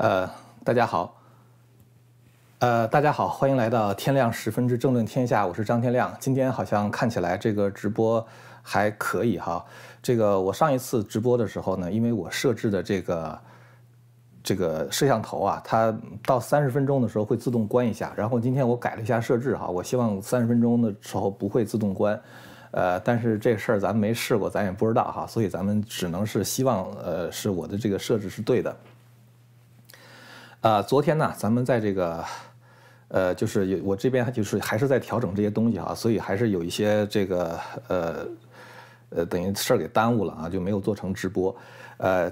呃，大家好，呃，大家好，欢迎来到天亮十分之政论天下，我是张天亮。今天好像看起来这个直播还可以哈。这个我上一次直播的时候呢，因为我设置的这个这个摄像头啊，它到三十分钟的时候会自动关一下。然后今天我改了一下设置哈，我希望三十分钟的时候不会自动关。呃，但是这事儿咱们没试过，咱也不知道哈，所以咱们只能是希望呃是我的这个设置是对的。呃，昨天呢，咱们在这个，呃，就是有我这边就是还是在调整这些东西啊，所以还是有一些这个呃呃，等于事儿给耽误了啊，就没有做成直播。呃，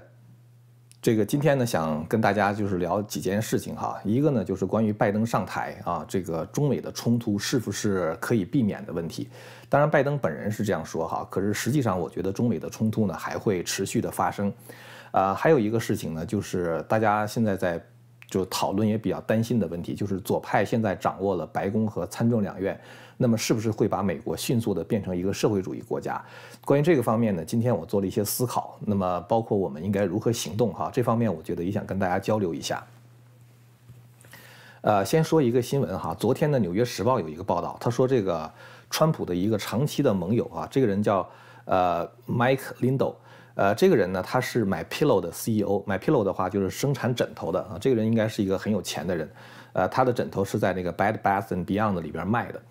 这个今天呢，想跟大家就是聊几件事情哈，一个呢就是关于拜登上台啊，这个中美的冲突是不是可以避免的问题。当然，拜登本人是这样说哈，可是实际上我觉得中美的冲突呢还会持续的发生。啊，还有一个事情呢，就是大家现在在。就讨论也比较担心的问题，就是左派现在掌握了白宫和参众两院，那么是不是会把美国迅速的变成一个社会主义国家？关于这个方面呢，今天我做了一些思考，那么包括我们应该如何行动哈，这方面我觉得也想跟大家交流一下。呃，先说一个新闻哈，昨天的《纽约时报》有一个报道，他说这个川普的一个长期的盟友啊，这个人叫呃 Mike Lindo。呃，这个人呢，他是买 Pillow 的 CEO。买 Pillow 的话，就是生产枕头的啊。这个人应该是一个很有钱的人。呃，他的枕头是在那个 Bed Bath and Beyond 里边卖的。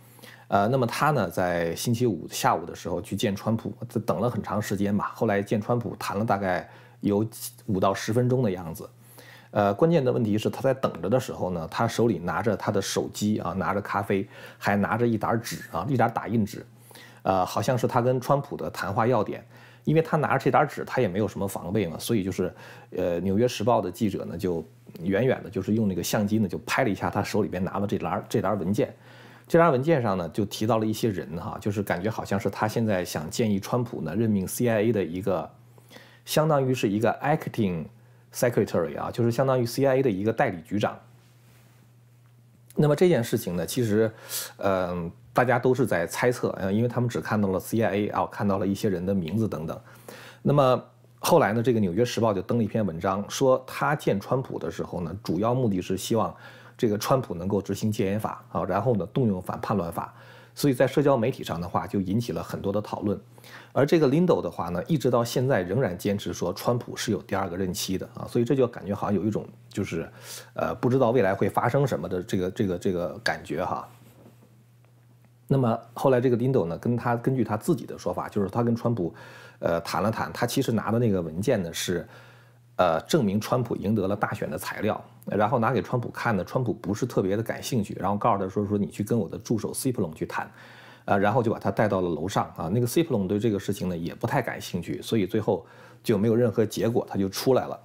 呃，那么他呢，在星期五下午的时候去见川普，等了很长时间吧。后来见川普谈了大概有五到十分钟的样子。呃，关键的问题是他在等着的时候呢，他手里拿着他的手机啊，拿着咖啡，还拿着一沓纸啊，一沓打印纸。呃，好像是他跟川普的谈话要点。因为他拿着这沓纸，他也没有什么防备嘛，所以就是，呃，《纽约时报》的记者呢，就远远的，就是用那个相机呢，就拍了一下他手里边拿的这沓这沓文件。这沓文件上呢，就提到了一些人哈，就是感觉好像是他现在想建议川普呢任命 CIA 的一个，相当于是一个 acting secretary 啊，就是相当于 CIA 的一个代理局长。那么这件事情呢，其实，嗯。大家都是在猜测，嗯，因为他们只看到了 CIA 啊，看到了一些人的名字等等。那么后来呢，这个《纽约时报》就登了一篇文章，说他见川普的时候呢，主要目的是希望这个川普能够执行戒严法啊，然后呢动用反叛乱法。所以在社交媒体上的话，就引起了很多的讨论。而这个 Lindo 的话呢，一直到现在仍然坚持说川普是有第二个任期的啊，所以这就感觉好像有一种就是，呃，不知道未来会发生什么的这个这个这个感觉哈。那么后来这个 Lindo 呢，跟他根据他自己的说法，就是他跟川普，呃，谈了谈，他其实拿的那个文件呢是，呃，证明川普赢得了大选的材料，然后拿给川普看呢，川普不是特别的感兴趣，然后告诉他说说你去跟我的助手 c p l o n 去谈，呃，然后就把他带到了楼上。啊，那个 c p l o n 对这个事情呢也不太感兴趣，所以最后就没有任何结果，他就出来了。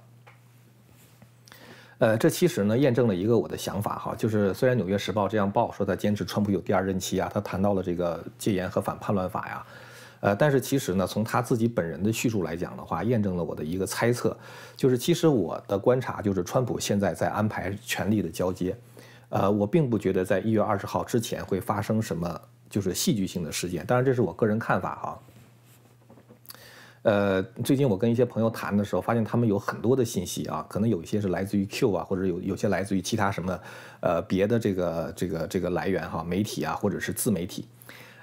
呃，这其实呢验证了一个我的想法哈，就是虽然《纽约时报》这样报说他坚持川普有第二任期啊，他谈到了这个戒严和反叛乱法呀，呃，但是其实呢，从他自己本人的叙述来讲的话，验证了我的一个猜测，就是其实我的观察就是川普现在在安排权力的交接，呃，我并不觉得在一月二十号之前会发生什么就是戏剧性的事件，当然这是我个人看法哈。呃，最近我跟一些朋友谈的时候，发现他们有很多的信息啊，可能有一些是来自于 Q 啊，或者有有些来自于其他什么，呃，别的这个这个这个来源哈，媒体啊，或者是自媒体，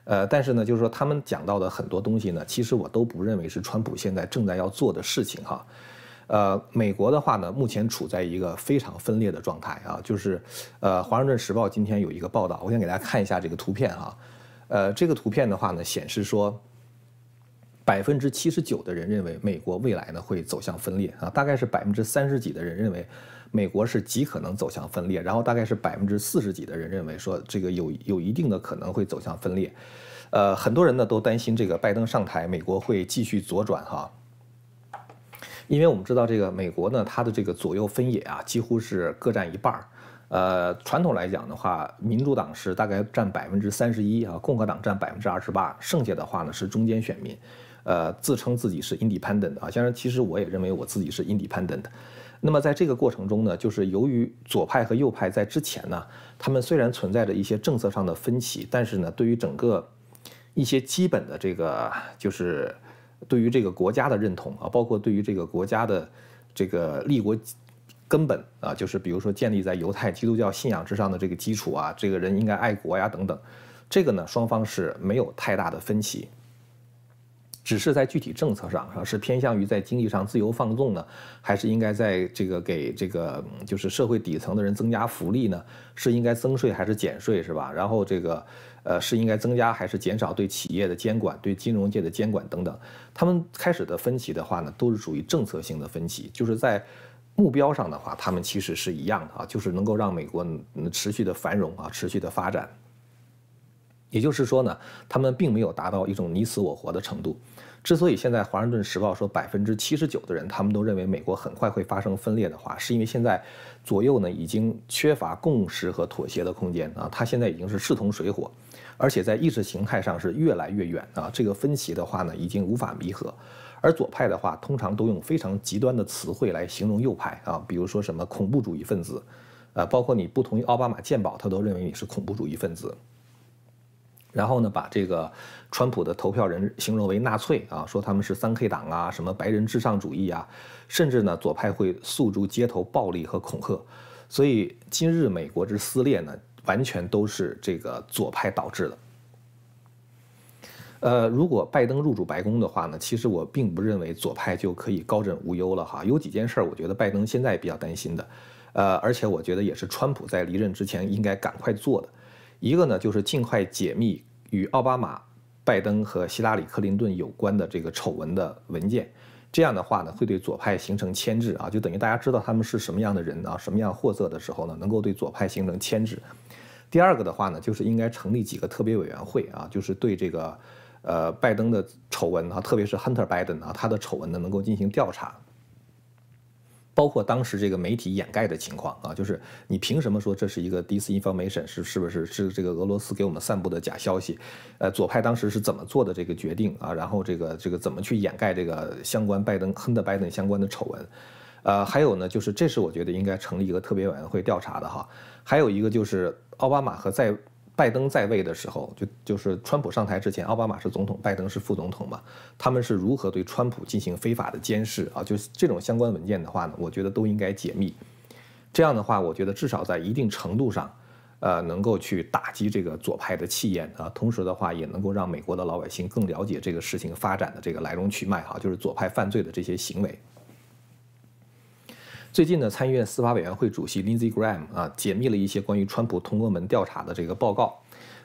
呃，但是呢，就是说他们讲到的很多东西呢，其实我都不认为是川普现在正在要做的事情哈。呃，美国的话呢，目前处在一个非常分裂的状态啊，就是呃，《华盛顿时报》今天有一个报道，我想给大家看一下这个图片哈，呃，这个图片的话呢，显示说。百分之七十九的人认为美国未来呢会走向分裂啊，大概是百分之三十几的人认为美国是极可能走向分裂，然后大概是百分之四十几的人认为说这个有有一定的可能会走向分裂，呃，很多人呢都担心这个拜登上台，美国会继续左转哈，因为我们知道这个美国呢它的这个左右分野啊几乎是各占一半儿，呃，传统来讲的话，民主党是大概占百分之三十一啊，共和党占百分之二十八，剩下的话呢是中间选民。呃，自称自己是 independent 啊，当然，其实我也认为我自己是 independent。那么在这个过程中呢，就是由于左派和右派在之前呢，他们虽然存在着一些政策上的分歧，但是呢，对于整个一些基本的这个，就是对于这个国家的认同啊，包括对于这个国家的这个立国根本啊，就是比如说建立在犹太基督教信仰之上的这个基础啊，这个人应该爱国呀等等，这个呢双方是没有太大的分歧。只是在具体政策上，是偏向于在经济上自由放纵呢，还是应该在这个给这个就是社会底层的人增加福利呢？是应该增税还是减税是吧？然后这个呃是应该增加还是减少对企业的监管、对金融界的监管等等？他们开始的分歧的话呢，都是属于政策性的分歧，就是在目标上的话，他们其实是一样的啊，就是能够让美国持续的繁荣啊，持续的发展。也就是说呢，他们并没有达到一种你死我活的程度。之所以现在《华盛顿时报》说百分之七十九的人他们都认为美国很快会发生分裂的话，是因为现在左右呢已经缺乏共识和妥协的空间啊，它现在已经是势同水火，而且在意识形态上是越来越远啊。这个分歧的话呢，已经无法弥合。而左派的话，通常都用非常极端的词汇来形容右派啊，比如说什么恐怖主义分子，呃，包括你不同意奥巴马鉴宝，他都认为你是恐怖主义分子。然后呢，把这个川普的投票人形容为纳粹啊，说他们是三 K 党啊，什么白人至上主义啊，甚至呢，左派会诉诸街头暴力和恐吓。所以今日美国之撕裂呢，完全都是这个左派导致的。呃，如果拜登入主白宫的话呢，其实我并不认为左派就可以高枕无忧了哈。有几件事，我觉得拜登现在比较担心的，呃，而且我觉得也是川普在离任之前应该赶快做的。一个呢，就是尽快解密与奥巴马、拜登和希拉里·克林顿有关的这个丑闻的文件，这样的话呢，会对左派形成牵制啊，就等于大家知道他们是什么样的人啊，什么样货色的时候呢，能够对左派形成牵制。第二个的话呢，就是应该成立几个特别委员会啊，就是对这个呃拜登的丑闻啊，特别是 Hunter Biden 啊，他的丑闻呢，能够进行调查。包括当时这个媒体掩盖的情况啊，就是你凭什么说这是一个 disinformation 是是不是是这个俄罗斯给我们散布的假消息？呃，左派当时是怎么做的这个决定啊？然后这个这个怎么去掩盖这个相关拜登亨特拜登相关的丑闻？呃，还有呢，就是这是我觉得应该成立一个特别委员会调查的哈。还有一个就是奥巴马和在。拜登在位的时候，就就是川普上台之前，奥巴马是总统，拜登是副总统嘛？他们是如何对川普进行非法的监视啊？就是这种相关文件的话呢，我觉得都应该解密。这样的话，我觉得至少在一定程度上，呃，能够去打击这个左派的气焰啊。同时的话，也能够让美国的老百姓更了解这个事情发展的这个来龙去脉哈，就是左派犯罪的这些行为。最近呢，参议院司法委员会主席 Lindsey Graham 啊，解密了一些关于川普通俄门调查的这个报告。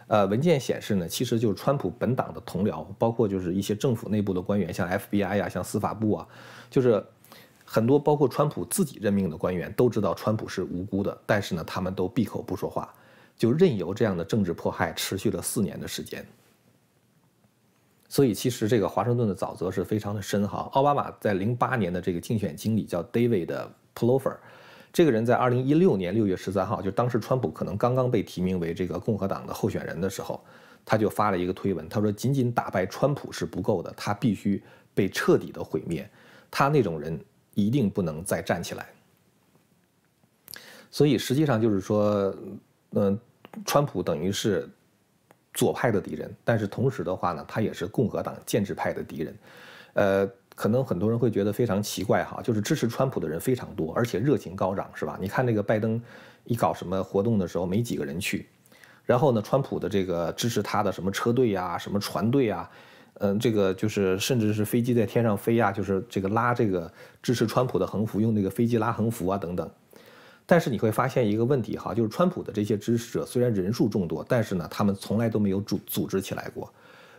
呃，文件显示呢，其实就是川普本党的同僚，包括就是一些政府内部的官员，像 FBI 呀，像司法部啊，就是很多包括川普自己任命的官员都知道川普是无辜的，但是呢，他们都闭口不说话，就任由这样的政治迫害持续了四年的时间。所以其实这个华盛顿的沼泽是非常的深哈。奥巴马在零八年的这个竞选经理叫 David。Plouffer，这个人在二零一六年六月十三号，就当时川普可能刚刚被提名为这个共和党的候选人的时候，他就发了一个推文，他说：“仅仅打败川普是不够的，他必须被彻底的毁灭，他那种人一定不能再站起来。”所以实际上就是说，嗯，川普等于是左派的敌人，但是同时的话呢，他也是共和党建制派的敌人，呃。可能很多人会觉得非常奇怪哈，就是支持川普的人非常多，而且热情高涨，是吧？你看那个拜登一搞什么活动的时候，没几个人去。然后呢，川普的这个支持他的什么车队呀、什么船队啊，嗯，这个就是甚至是飞机在天上飞呀，就是这个拉这个支持川普的横幅，用那个飞机拉横幅啊等等。但是你会发现一个问题哈，就是川普的这些支持者虽然人数众多，但是呢，他们从来都没有组组织起来过。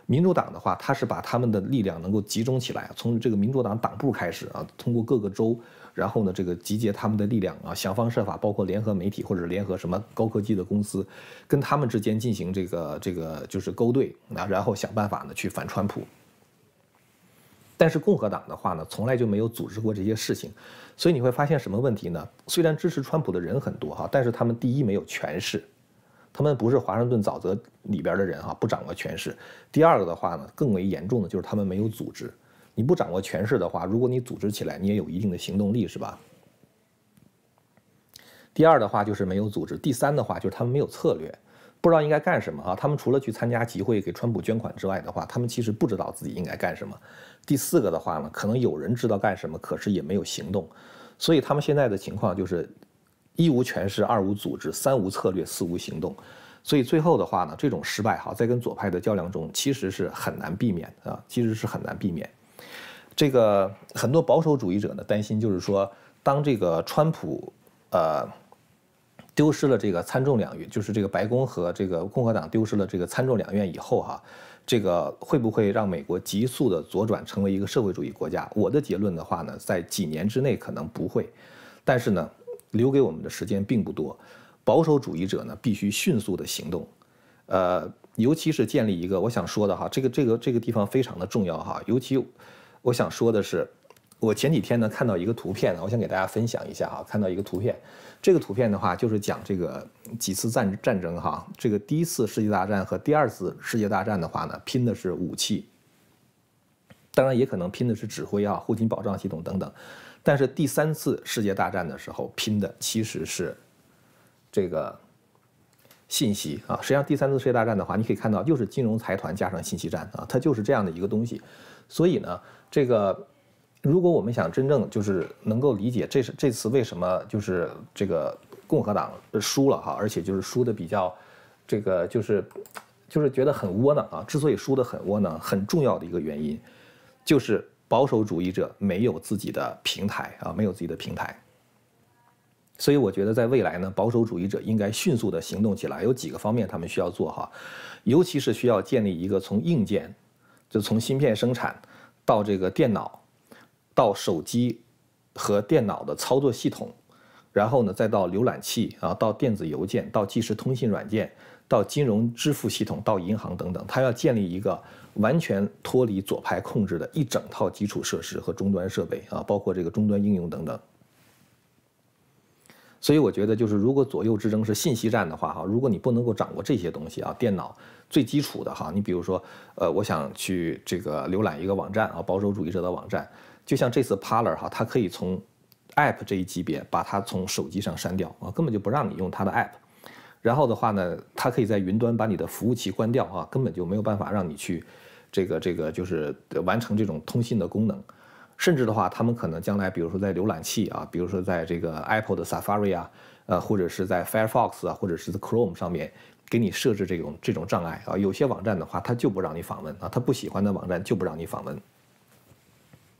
民主党的话，他是把他们的力量能够集中起来，从这个民主党党部开始啊，通过各个州，然后呢，这个集结他们的力量啊，想方设法，包括联合媒体或者联合什么高科技的公司，跟他们之间进行这个这个就是勾兑啊，然后想办法呢去反川普。但是共和党的话呢，从来就没有组织过这些事情，所以你会发现什么问题呢？虽然支持川普的人很多哈，但是他们第一没有权势。他们不是华盛顿沼泽里边的人哈，不掌握权势。第二个的话呢，更为严重的就是他们没有组织。你不掌握权势的话，如果你组织起来，你也有一定的行动力，是吧？第二的话就是没有组织。第三的话就是他们没有策略，不知道应该干什么啊。他们除了去参加集会给川普捐款之外的话，他们其实不知道自己应该干什么。第四个的话呢，可能有人知道干什么，可是也没有行动。所以他们现在的情况就是一无权势，二无组织，三无策略，四无行动。所以最后的话呢，这种失败哈，在跟左派的较量中，其实是很难避免的，其实是很难避免。这个很多保守主义者呢担心，就是说，当这个川普呃丢失了这个参众两院，就是这个白宫和这个共和党丢失了这个参众两院以后哈，这个会不会让美国急速的左转成为一个社会主义国家？我的结论的话呢，在几年之内可能不会，但是呢，留给我们的时间并不多。保守主义者呢，必须迅速的行动，呃，尤其是建立一个，我想说的哈，这个这个这个地方非常的重要哈，尤其我想说的是，我前几天呢看到一个图片呢，我想给大家分享一下哈，看到一个图片，这个图片的话就是讲这个几次战战争哈，这个第一次世界大战和第二次世界大战的话呢，拼的是武器，当然也可能拼的是指挥啊、后勤保障系统等等，但是第三次世界大战的时候拼的其实是。这个信息啊，实际上第三次世界大战的话，你可以看到就是金融财团加上信息战啊，它就是这样的一个东西。所以呢，这个如果我们想真正就是能够理解这是这次为什么就是这个共和党输了哈，而且就是输的比较这个就是就是觉得很窝囊啊。之所以输的很窝囊，很重要的一个原因就是保守主义者没有自己的平台啊，没有自己的平台。所以我觉得，在未来呢，保守主义者应该迅速的行动起来。有几个方面他们需要做哈，尤其是需要建立一个从硬件，就从芯片生产到这个电脑，到手机和电脑的操作系统，然后呢再到浏览器啊，到电子邮件，到即时通信软件，到金融支付系统，到银行等等，他要建立一个完全脱离左派控制的一整套基础设施和终端设备啊，包括这个终端应用等等。所以我觉得，就是如果左右之争是信息战的话，哈，如果你不能够掌握这些东西啊，电脑最基础的哈，你比如说，呃，我想去这个浏览一个网站啊，保守主义者的网站，就像这次 Parler 哈，它可以从 App 这一级别把它从手机上删掉啊，根本就不让你用它的 App，然后的话呢，它可以在云端把你的服务器关掉啊，根本就没有办法让你去这个这个就是完成这种通信的功能。甚至的话，他们可能将来，比如说在浏览器啊，比如说在这个 Apple 的 Safari 啊，呃，或者是在 Firefox 啊，或者是 Chrome 上面，给你设置这种这种障碍啊。有些网站的话，它就不让你访问啊，他不喜欢的网站就不让你访问，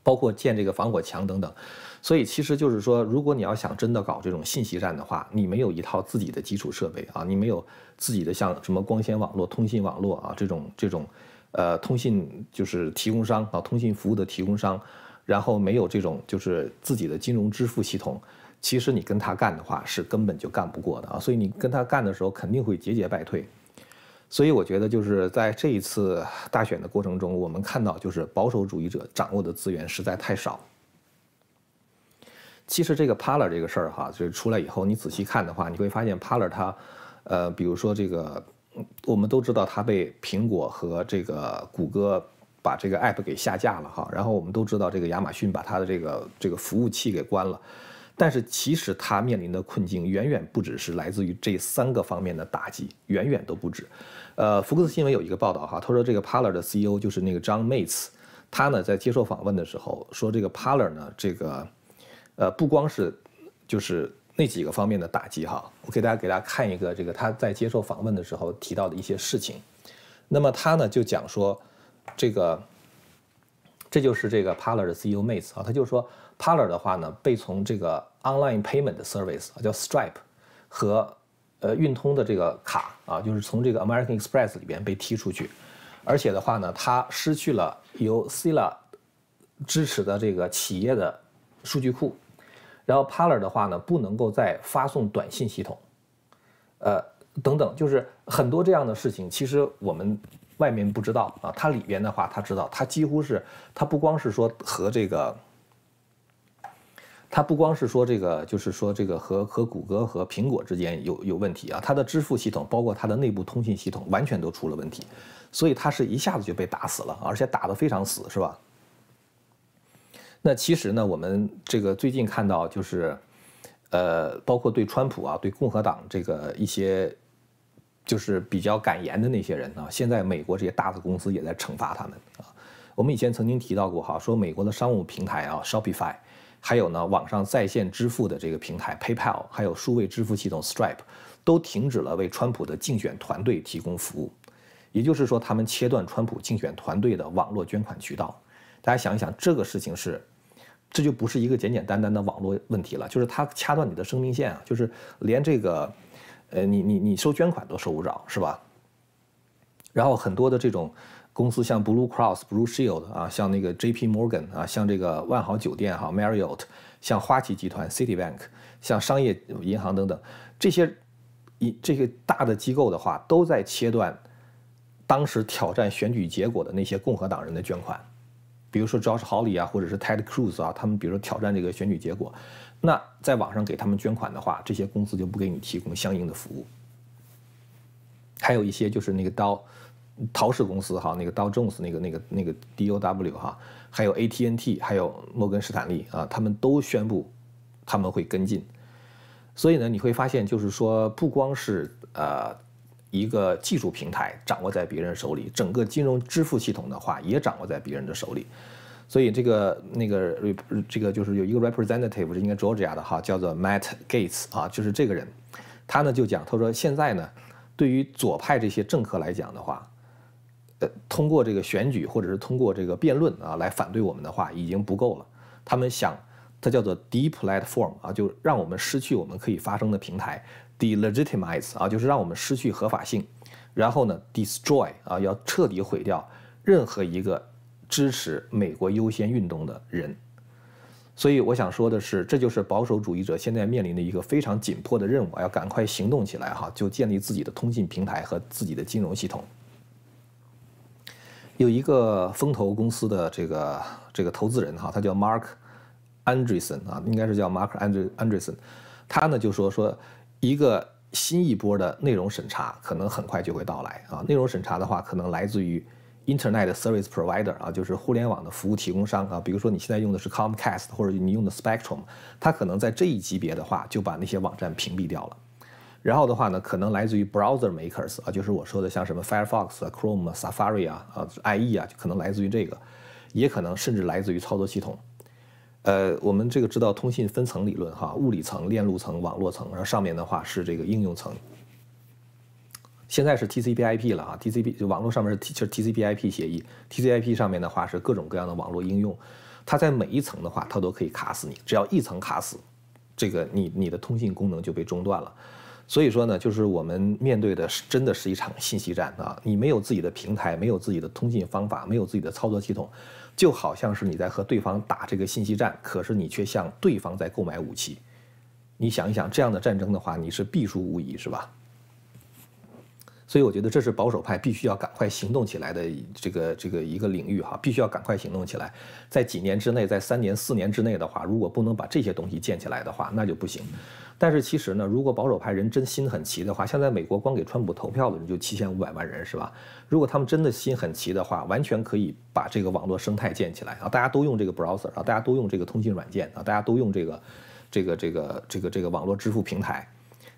包括建这个防火墙等等。所以其实就是说，如果你要想真的搞这种信息战的话，你没有一套自己的基础设备啊，你没有自己的像什么光纤网络、通信网络啊这种这种，呃，通信就是提供商啊，通信服务的提供商。然后没有这种就是自己的金融支付系统，其实你跟他干的话是根本就干不过的啊！所以你跟他干的时候肯定会节节败退。所以我觉得就是在这一次大选的过程中，我们看到就是保守主义者掌握的资源实在太少。其实这个 Parler 这个事儿哈，就是出来以后你仔细看的话，你会发现 Parler 它，呃，比如说这个，我们都知道它被苹果和这个谷歌。把这个 app 给下架了哈，然后我们都知道这个亚马逊把它的这个这个服务器给关了，但是其实它面临的困境远远不只是来自于这三个方面的打击，远远都不止。呃，福克斯新闻有一个报道哈，他说这个 Parler 的 CEO 就是那个 John Mates，他呢在接受访问的时候说这个 Parler 呢这个呃不光是就是那几个方面的打击哈，我给大家给大家看一个这个他在接受访问的时候提到的一些事情，那么他呢就讲说。这个，这就是这个 Parler 的 CEO Mates 啊，他就说 Parler 的话呢，被从这个 online payment service 叫 Stripe 和呃运通的这个卡啊，就是从这个 American Express 里边被踢出去，而且的话呢，它失去了由 Sila 支持的这个企业的数据库，然后 Parler 的话呢，不能够再发送短信系统，呃等等，就是很多这样的事情，其实我们。外面不知道啊，它里边的话，他知道，他几乎是，他不光是说和这个，他不光是说这个，就是说这个和和谷歌和苹果之间有有问题啊，它的支付系统，包括它的内部通信系统，完全都出了问题，所以它是一下子就被打死了，而且打得非常死，是吧？那其实呢，我们这个最近看到就是，呃，包括对川普啊，对共和党这个一些。就是比较敢言的那些人啊，现在美国这些大的公司也在惩罚他们啊。我们以前曾经提到过哈，说美国的商务平台啊，Shopify，还有呢网上在线支付的这个平台 PayPal，还有数位支付系统 Stripe，都停止了为川普的竞选团队提供服务。也就是说，他们切断川普竞选团队的网络捐款渠道。大家想一想，这个事情是，这就不是一个简简单单的网络问题了，就是他掐断你的生命线啊，就是连这个，呃，你你你收捐款都收不着，是吧？然后很多的这种公司，像 Blue Cross、Blue Shield 啊，像那个 J.P. Morgan 啊，像这个万豪酒店哈、Marriott，像花旗集团、Citibank，像商业银行等等，这些一这些大的机构的话，都在切断。当时挑战选举结果的那些共和党人的捐款，比如说 Josh Hawley 啊，或者是 Ted Cruz 啊，他们比如说挑战这个选举结果，那在网上给他们捐款的话，这些公司就不给你提供相应的服务。还有一些就是那个刀陶氏公司哈，那个刀 Jones 那个那个那个 DOW 哈，还有 ATNT，还有摩根士坦利啊，他们都宣布他们会跟进。所以呢，你会发现就是说，不光是呃。一个技术平台掌握在别人手里，整个金融支付系统的话也掌握在别人的手里，所以这个那个这个就是有一个 representative 是应该 Georgia 的哈，叫做 Matt Gates 啊，就是这个人，他呢就讲，他说现在呢，对于左派这些政客来讲的话，通过这个选举或者是通过这个辩论啊来反对我们的话已经不够了，他们想，它叫做 deplatform 啊，就让我们失去我们可以发声的平台。delegitimize 啊，就是让我们失去合法性，然后呢，destroy 啊，要彻底毁掉任何一个支持美国优先运动的人。所以我想说的是，这就是保守主义者现在面临的一个非常紧迫的任务，要赶快行动起来哈，就建立自己的通信平台和自己的金融系统。有一个风投公司的这个这个投资人哈，他叫 Mark Andreessen 啊，应该是叫 Mark Andre Andreessen，他呢就说说。一个新一波的内容审查可能很快就会到来啊！内容审查的话，可能来自于 Internet Service Provider 啊，就是互联网的服务提供商啊。比如说你现在用的是 Comcast 或者你用的 Spectrum，它可能在这一级别的话就把那些网站屏蔽掉了。然后的话呢，可能来自于 Browser Makers 啊，就是我说的像什么 Firefox 啊、Chrome 啊、Safari 啊、啊 IE 啊，就可能来自于这个，也可能甚至来自于操作系统。呃，我们这个知道通信分层理论哈，物理层、链路层、网络层，然后上面的话是这个应用层。现在是 TCP/IP 了啊，TCP 就网络上面是 T 就是 TCP/IP 协议，TCP/IP 上面的话是各种各样的网络应用，它在每一层的话它都可以卡死你，只要一层卡死，这个你你的通信功能就被中断了。所以说呢，就是我们面对的是真的是一场信息战啊，你没有自己的平台，没有自己的通信方法，没有自己的操作系统。就好像是你在和对方打这个信息战，可是你却向对方在购买武器。你想一想，这样的战争的话，你是必输无疑，是吧？所以我觉得这是保守派必须要赶快行动起来的这个这个一个领域哈，必须要赶快行动起来。在几年之内，在三年四年之内的话，如果不能把这些东西建起来的话，那就不行。但是其实呢，如果保守派人真心很齐的话，现在美国光给川普投票的人就七千五百万人，是吧？如果他们真的心很齐的话，完全可以把这个网络生态建起来啊！大家都用这个 browser 啊，大家都用这个通信软件啊，大家都用这个这个这个这个这个网络支付平台。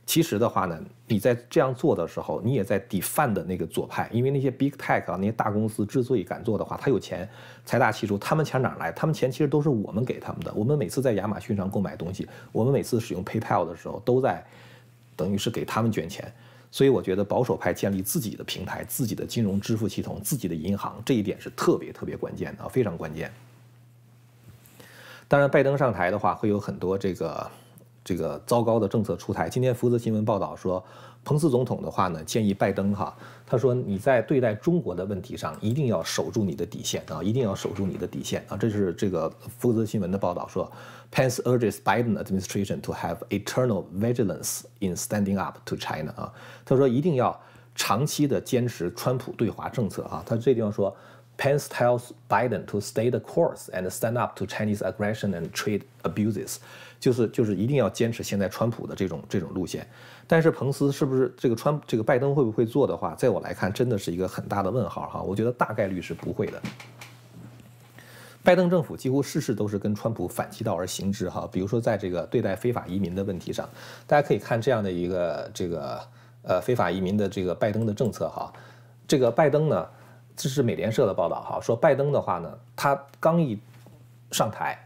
其实的话呢，你在这样做的时候，你也在 defend 那个左派，因为那些 big tech 啊，那些大公司之所以敢做的话，他有钱，财大气粗，他们钱哪来？他们钱其实都是我们给他们的。我们每次在亚马逊上购买东西，我们每次使用 PayPal 的时候，都在等于是给他们捐钱。所以我觉得保守派建立自己的平台、自己的金融支付系统、自己的银行，这一点是特别特别关键的，非常关键。当然，拜登上台的话，会有很多这个。这个糟糕的政策出台。今天福斯新闻报道说，彭斯总统的话呢，建议拜登哈，他说你在对待中国的问题上一定要守住你的底线啊，一定要守住你的底线啊。这是这个福斯新闻的报道说，Pence urges Biden administration to have eternal vigilance in standing up to China 啊。他说一定要长期的坚持川普对华政策啊。他这地方说，Pence tells Biden to stay the course and stand up to Chinese aggression and trade abuses。就是就是一定要坚持现在川普的这种这种路线，但是彭斯是不是这个川这个拜登会不会做的话，在我来看真的是一个很大的问号哈，我觉得大概率是不会的。拜登政府几乎事事都是跟川普反其道而行之哈，比如说在这个对待非法移民的问题上，大家可以看这样的一个这个呃非法移民的这个拜登的政策哈，这个拜登呢，这是美联社的报道哈，说拜登的话呢，他刚一上台。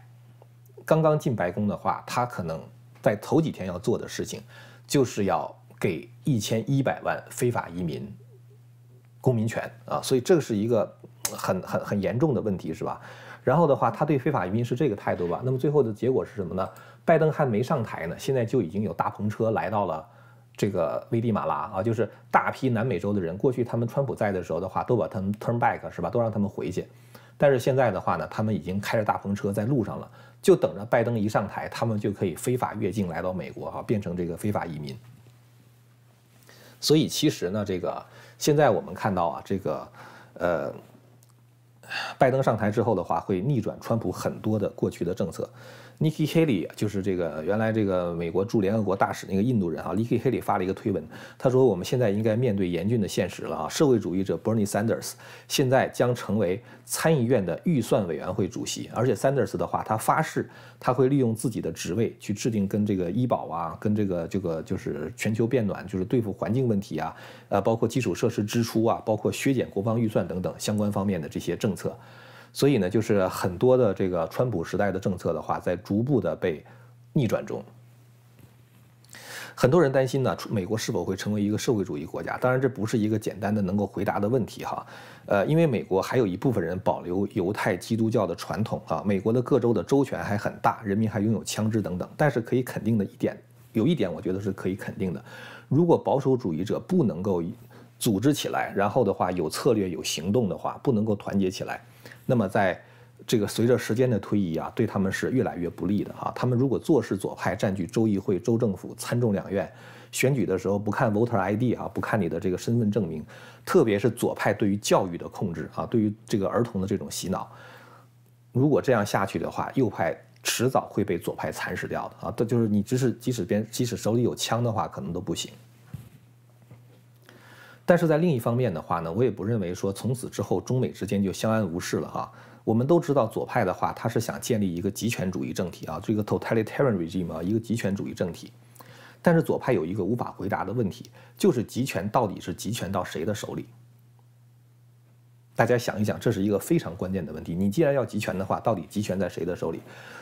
刚刚进白宫的话，他可能在头几天要做的事情，就是要给一千一百万非法移民公民权啊，所以这个是一个很很很严重的问题，是吧？然后的话，他对非法移民是这个态度吧？那么最后的结果是什么呢？拜登还没上台呢，现在就已经有大篷车来到了这个危地马拉啊，就是大批南美洲的人。过去他们川普在的时候的话，都把他们 turn back 是吧？都让他们回去。但是现在的话呢，他们已经开着大篷车在路上了，就等着拜登一上台，他们就可以非法越境来到美国哈，变成这个非法移民。所以其实呢，这个现在我们看到啊，这个呃。拜登上台之后的话，会逆转川普很多的过去的政策。Nikki Haley 就是这个原来这个美国驻联合国大使那个印度人啊，Nikki Haley 发了一个推文，他说我们现在应该面对严峻的现实了啊，社会主义者 Bernie Sanders 现在将成为参议院的预算委员会主席，而且 Sanders 的话，他发誓他会利用自己的职位去制定跟这个医保啊，跟这个这个就是全球变暖，就是对付环境问题啊，呃，包括基础设施支出啊，包括削减国防预算等等相关方面的这些政策。所以呢，就是很多的这个川普时代的政策的话，在逐步的被逆转中。很多人担心呢，美国是否会成为一个社会主义国家？当然，这不是一个简单的能够回答的问题哈。呃，因为美国还有一部分人保留犹太基督教的传统啊，美国的各州的州权还很大，人民还拥有枪支等等。但是可以肯定的一点，有一点我觉得是可以肯定的：如果保守主义者不能够组织起来，然后的话有策略、有行动的话，不能够团结起来。那么，在这个随着时间的推移啊，对他们是越来越不利的哈。他们如果做事左派，占据州议会、州政府、参众两院，选举的时候不看 voter ID 啊，不看你的这个身份证明，特别是左派对于教育的控制啊，对于这个儿童的这种洗脑，如果这样下去的话，右派迟早会被左派蚕食掉的啊。这就是你即使即使边即使手里有枪的话，可能都不行。但是在另一方面的话呢，我也不认为说从此之后中美之间就相安无事了哈。我们都知道左派的话，他是想建立一个极权主义政体啊，这个 totalitarian regime 啊，一个极权主义政体。但是左派有一个无法回答的问题，就是集权到底是集权到谁的手里？大家想一想，这是一个非常关键的问题。你既然要集权的话，到底集权在谁的手里？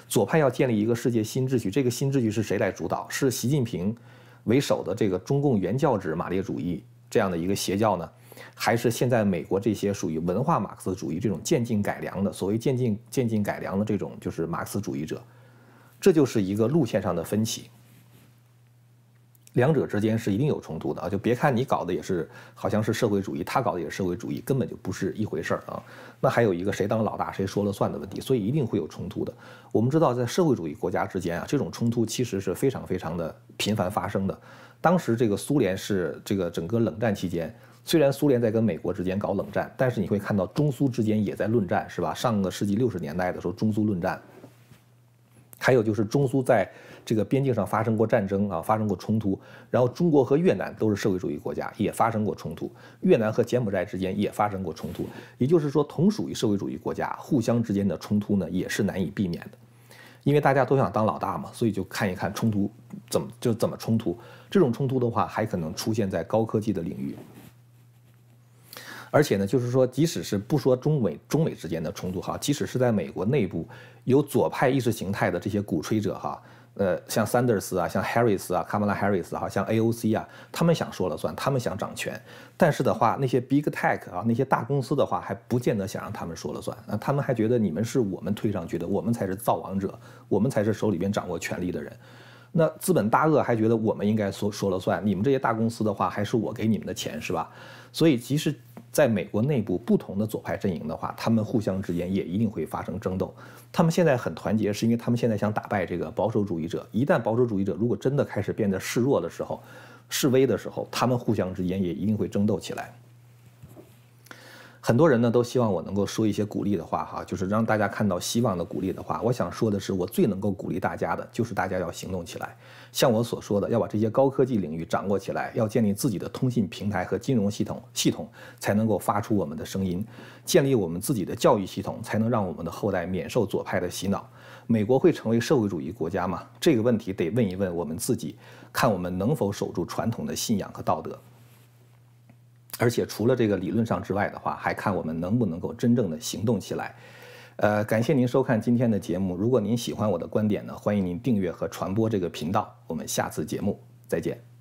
左派要建立一个世界新秩序，这个新秩序是谁来主导？是习近平为首的这个中共原教旨马列主义？这样的一个邪教呢，还是现在美国这些属于文化马克思主义这种渐进改良的所谓渐进渐进改良的这种就是马克思主义者，这就是一个路线上的分歧。两者之间是一定有冲突的啊！就别看你搞的也是好像是社会主义，他搞的也是社会主义，根本就不是一回事儿啊！那还有一个谁当老大谁说了算的问题，所以一定会有冲突的。我们知道，在社会主义国家之间啊，这种冲突其实是非常非常的频繁发生的。当时这个苏联是这个整个冷战期间，虽然苏联在跟美国之间搞冷战，但是你会看到中苏之间也在论战，是吧？上个世纪六十年代的时候，中苏论战。还有就是中苏在这个边境上发生过战争啊，发生过冲突。然后中国和越南都是社会主义国家，也发生过冲突。越南和柬埔寨之间也发生过冲突。也就是说，同属于社会主义国家，互相之间的冲突呢，也是难以避免的。因为大家都想当老大嘛，所以就看一看冲突怎么就怎么冲突。这种冲突的话，还可能出现在高科技的领域。而且呢，就是说，即使是不说中美中美之间的冲突哈，即使是在美国内部有左派意识形态的这些鼓吹者哈，呃，像 Sanders 啊，像 Harris 啊卡马拉 Harris 哈，像 AOC 啊，他们想说了算，他们想掌权。但是的话，那些 Big Tech 啊，那些大公司的话，还不见得想让他们说了算。那他们还觉得你们是我们推上去的，我们才是造王者，我们才是手里边掌握权力的人。那资本大鳄还觉得我们应该说说了算，你们这些大公司的话，还是我给你们的钱是吧？所以即使。在美国内部，不同的左派阵营的话，他们互相之间也一定会发生争斗。他们现在很团结，是因为他们现在想打败这个保守主义者。一旦保守主义者如果真的开始变得示弱的时候、示威的时候，他们互相之间也一定会争斗起来。很多人呢都希望我能够说一些鼓励的话，哈，就是让大家看到希望的鼓励的话。我想说的是，我最能够鼓励大家的，就是大家要行动起来。像我所说的，要把这些高科技领域掌握起来，要建立自己的通信平台和金融系统，系统才能够发出我们的声音；建立我们自己的教育系统，才能让我们的后代免受左派的洗脑。美国会成为社会主义国家吗？这个问题得问一问我们自己，看我们能否守住传统的信仰和道德。而且除了这个理论上之外的话，还看我们能不能够真正的行动起来。呃，感谢您收看今天的节目。如果您喜欢我的观点呢，欢迎您订阅和传播这个频道。我们下次节目再见。